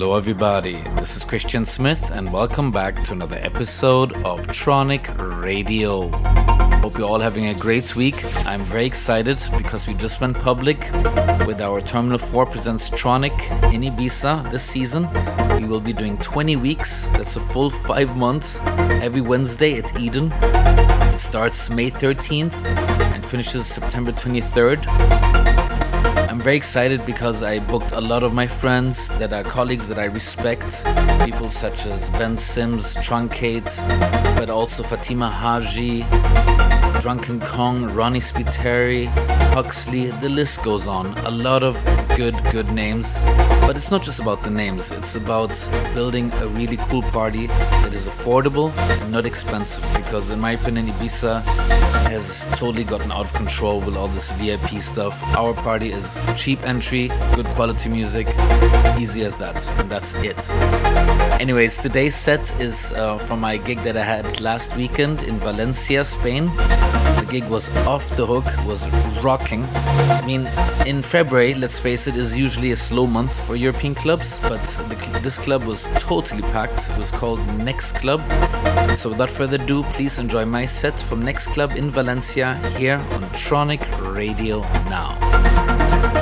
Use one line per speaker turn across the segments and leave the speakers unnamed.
Hello, everybody. This is Christian Smith, and welcome back to another episode of Tronic Radio. Hope you're all having a great week. I'm very excited because we just went public with our Terminal 4 Presents Tronic in Ibiza this season. We will be doing 20 weeks, that's a full five months, every Wednesday at Eden. It starts May 13th and finishes September 23rd. I'm very excited because I booked a lot of my friends that are colleagues that I respect. People such as Ben Sims, Truncate, but also Fatima Hajji, Drunken Kong, Ronnie Spiteri, Huxley, the list goes on. A lot of good, good names. But it's not just about the names, it's about building a really cool party that is affordable and not expensive. Because, in my opinion, Ibiza has totally gotten out of control with all this VIP stuff. Our party is cheap entry, good quality music, easy as that, and that's it. Anyways, today's set is uh, from my gig that I had last weekend in Valencia, Spain. The gig was off the hook, was rocking. I mean, in February, let's face it, is usually a slow month for European clubs, but cl- this club was totally packed. It was called Next Club. So, without further ado, please enjoy my set from Next Club in Valencia here on Tronic Radio Now.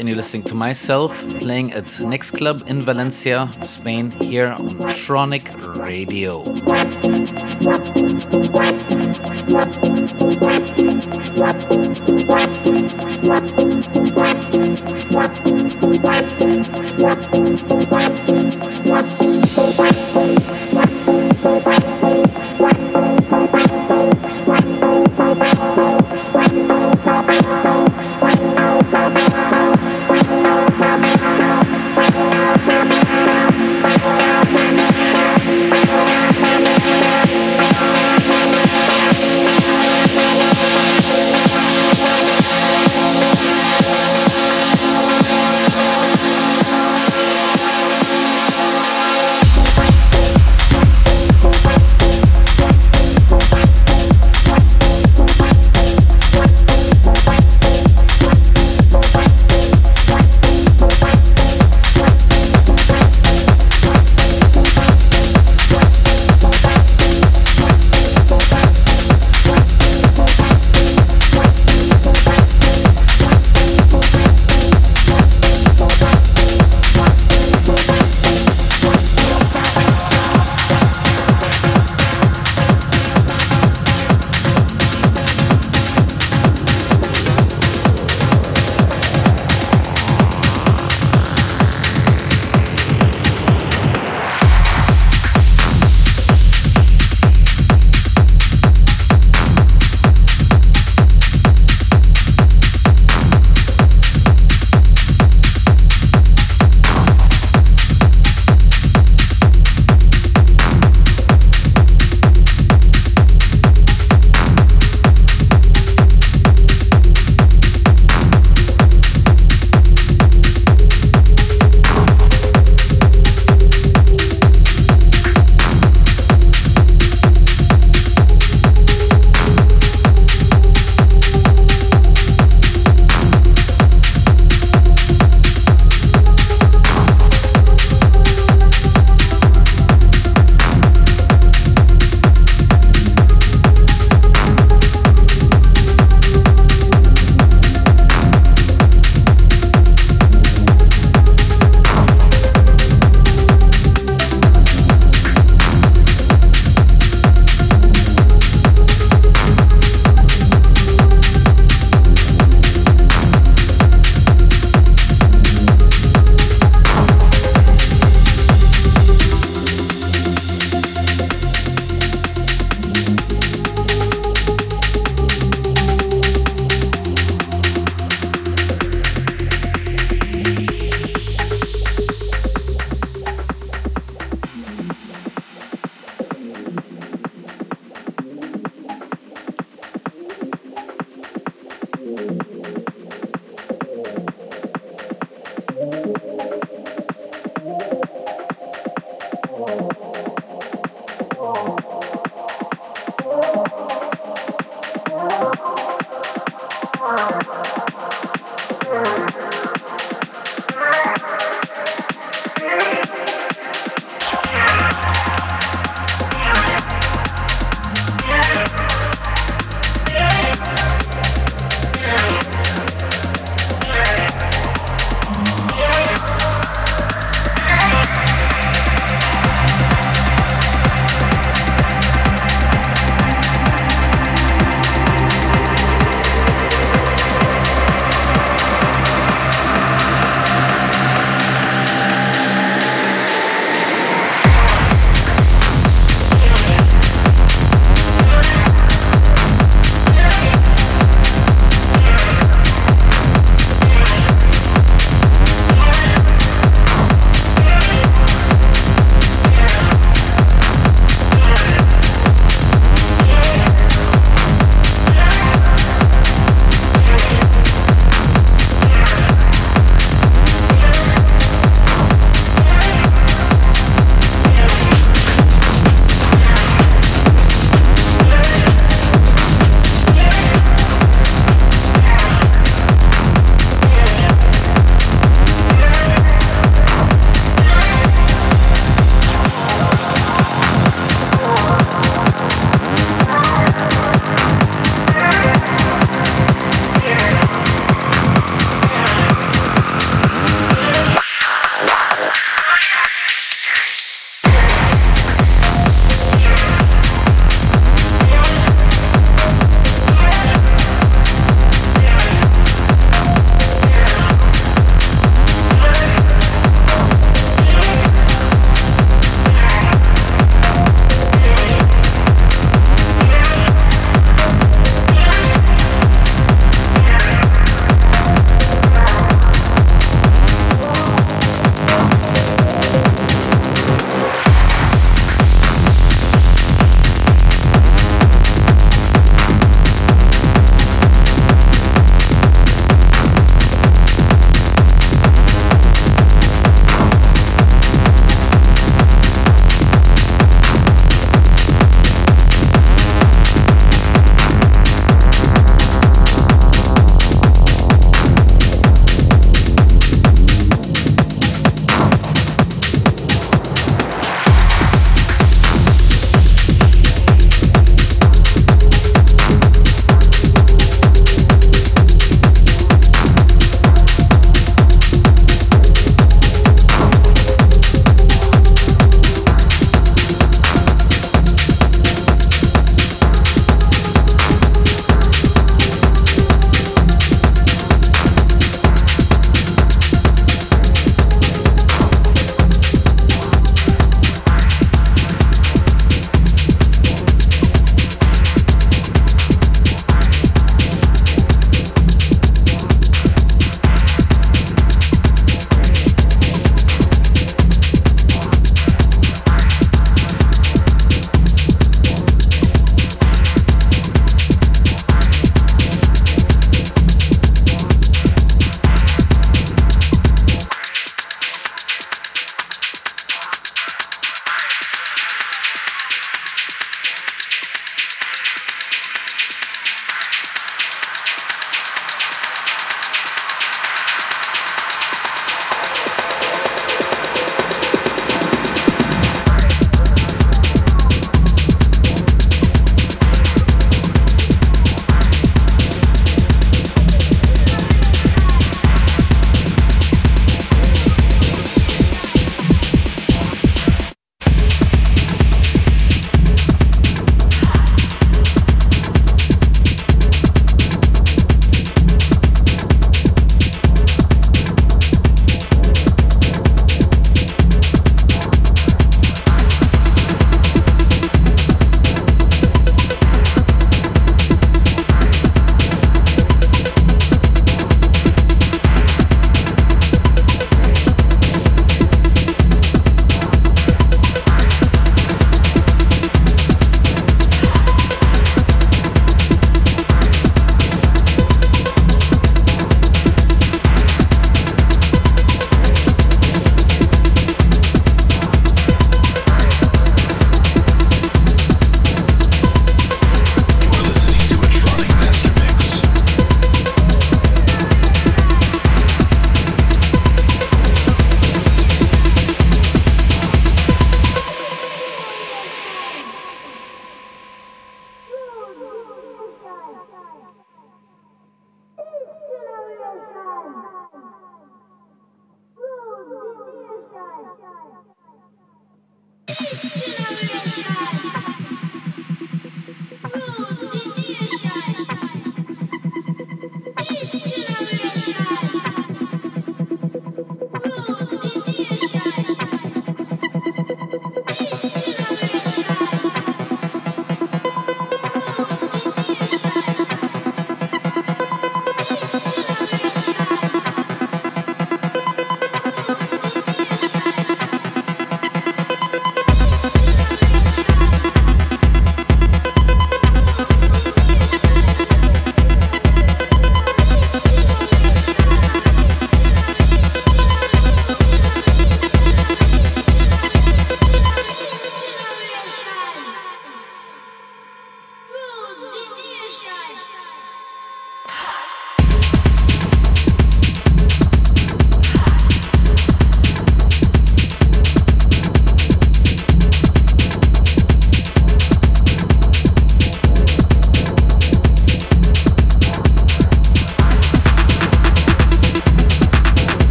and you're listening to myself playing at Next Club in Valencia, Spain, here on Tronic Radio.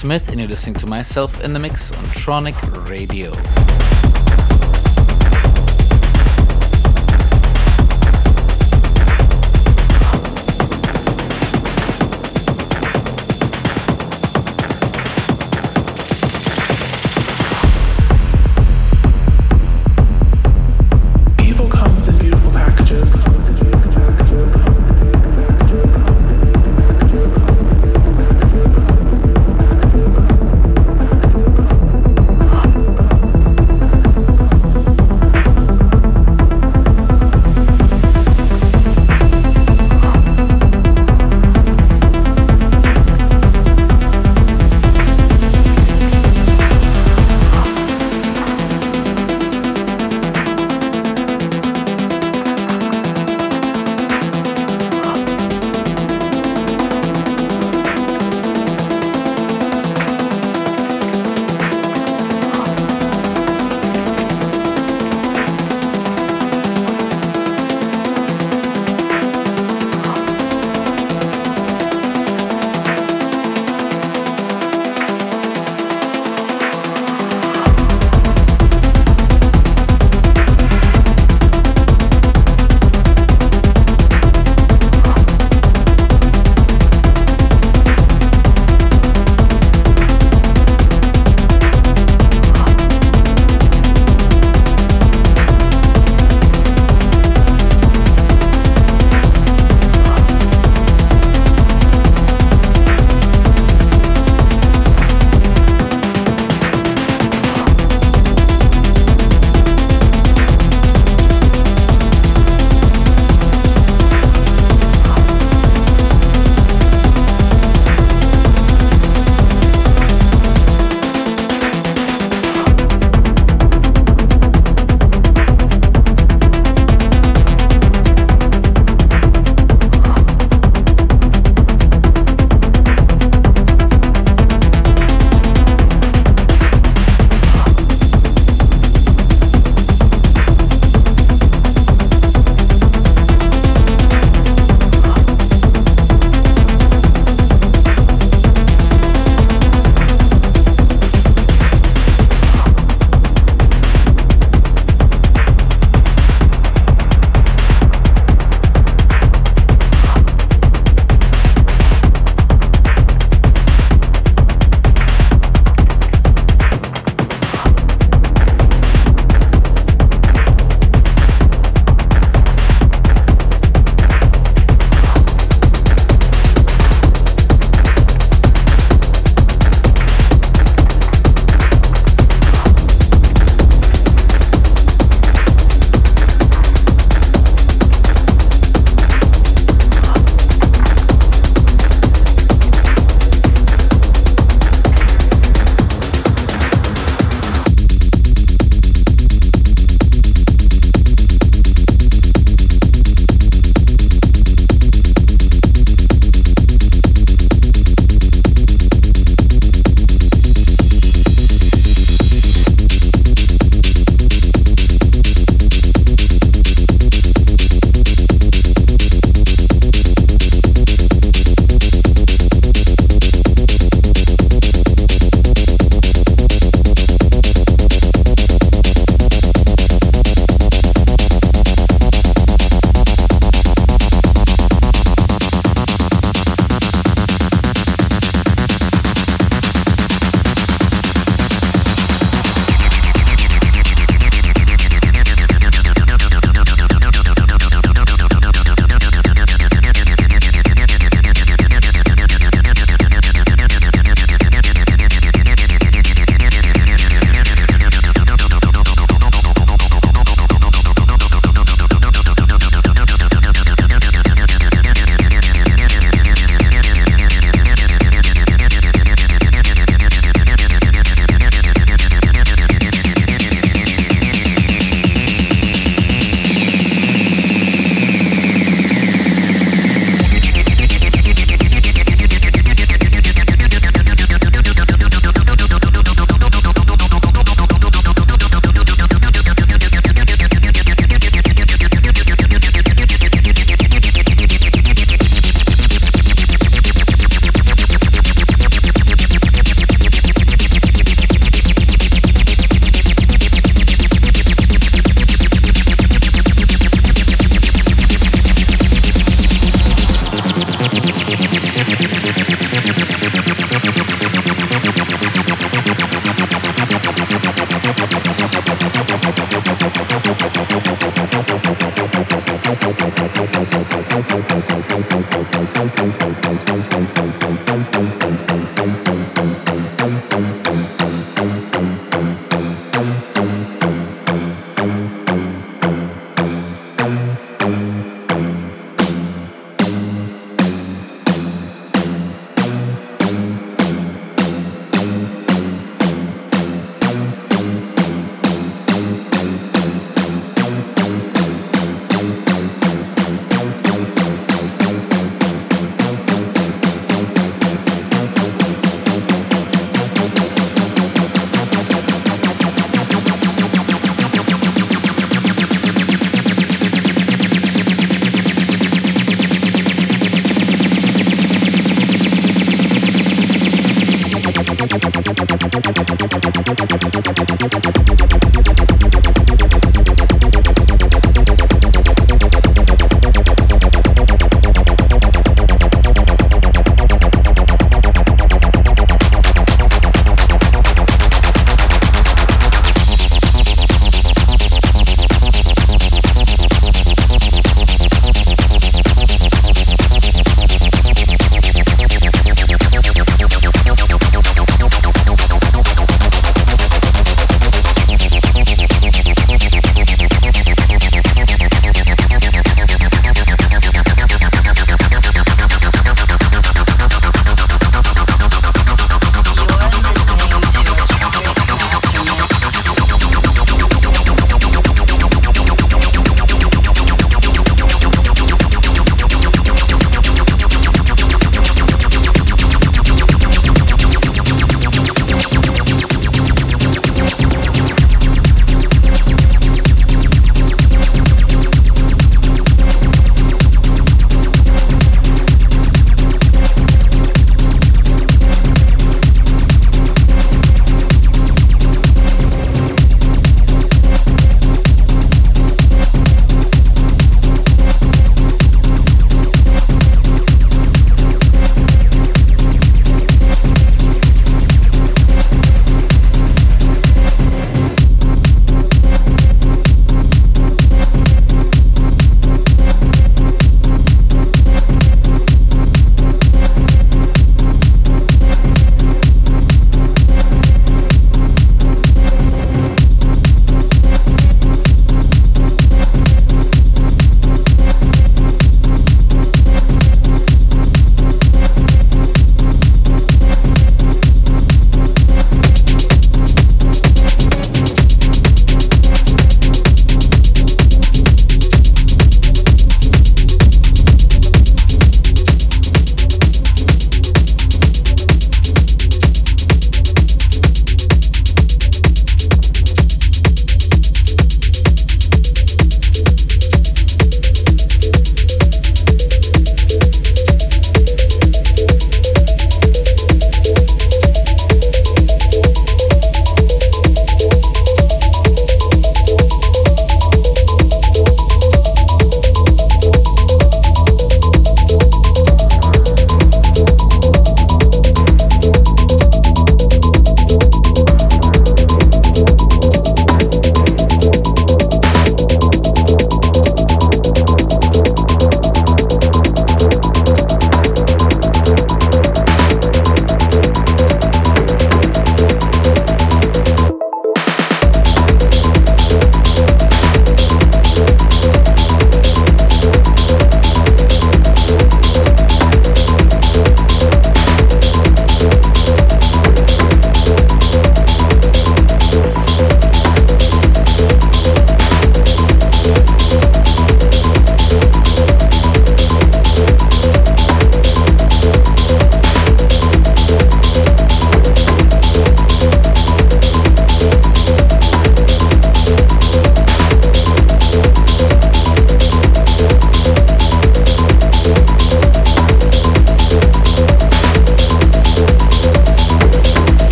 Smith, and you're listening to myself in the mix on Tronic Radio.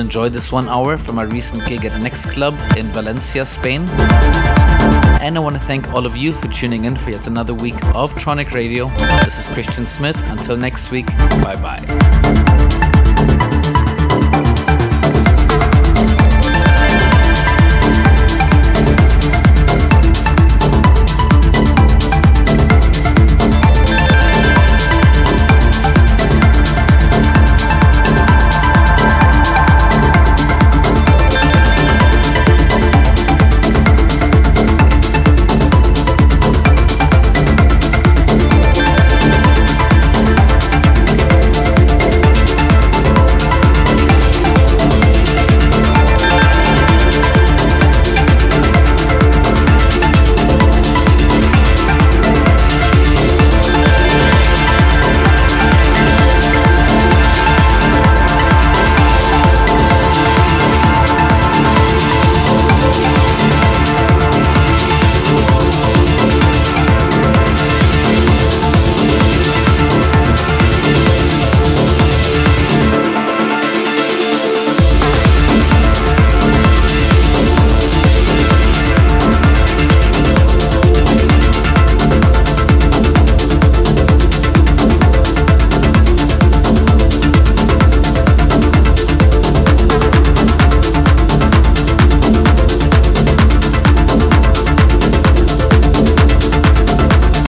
All enjoyed this one hour from my recent gig at Next Club in Valencia, Spain. And I want to thank all of you for tuning in for yet another week of Tronic Radio. This is Christian Smith. Until next week, bye bye.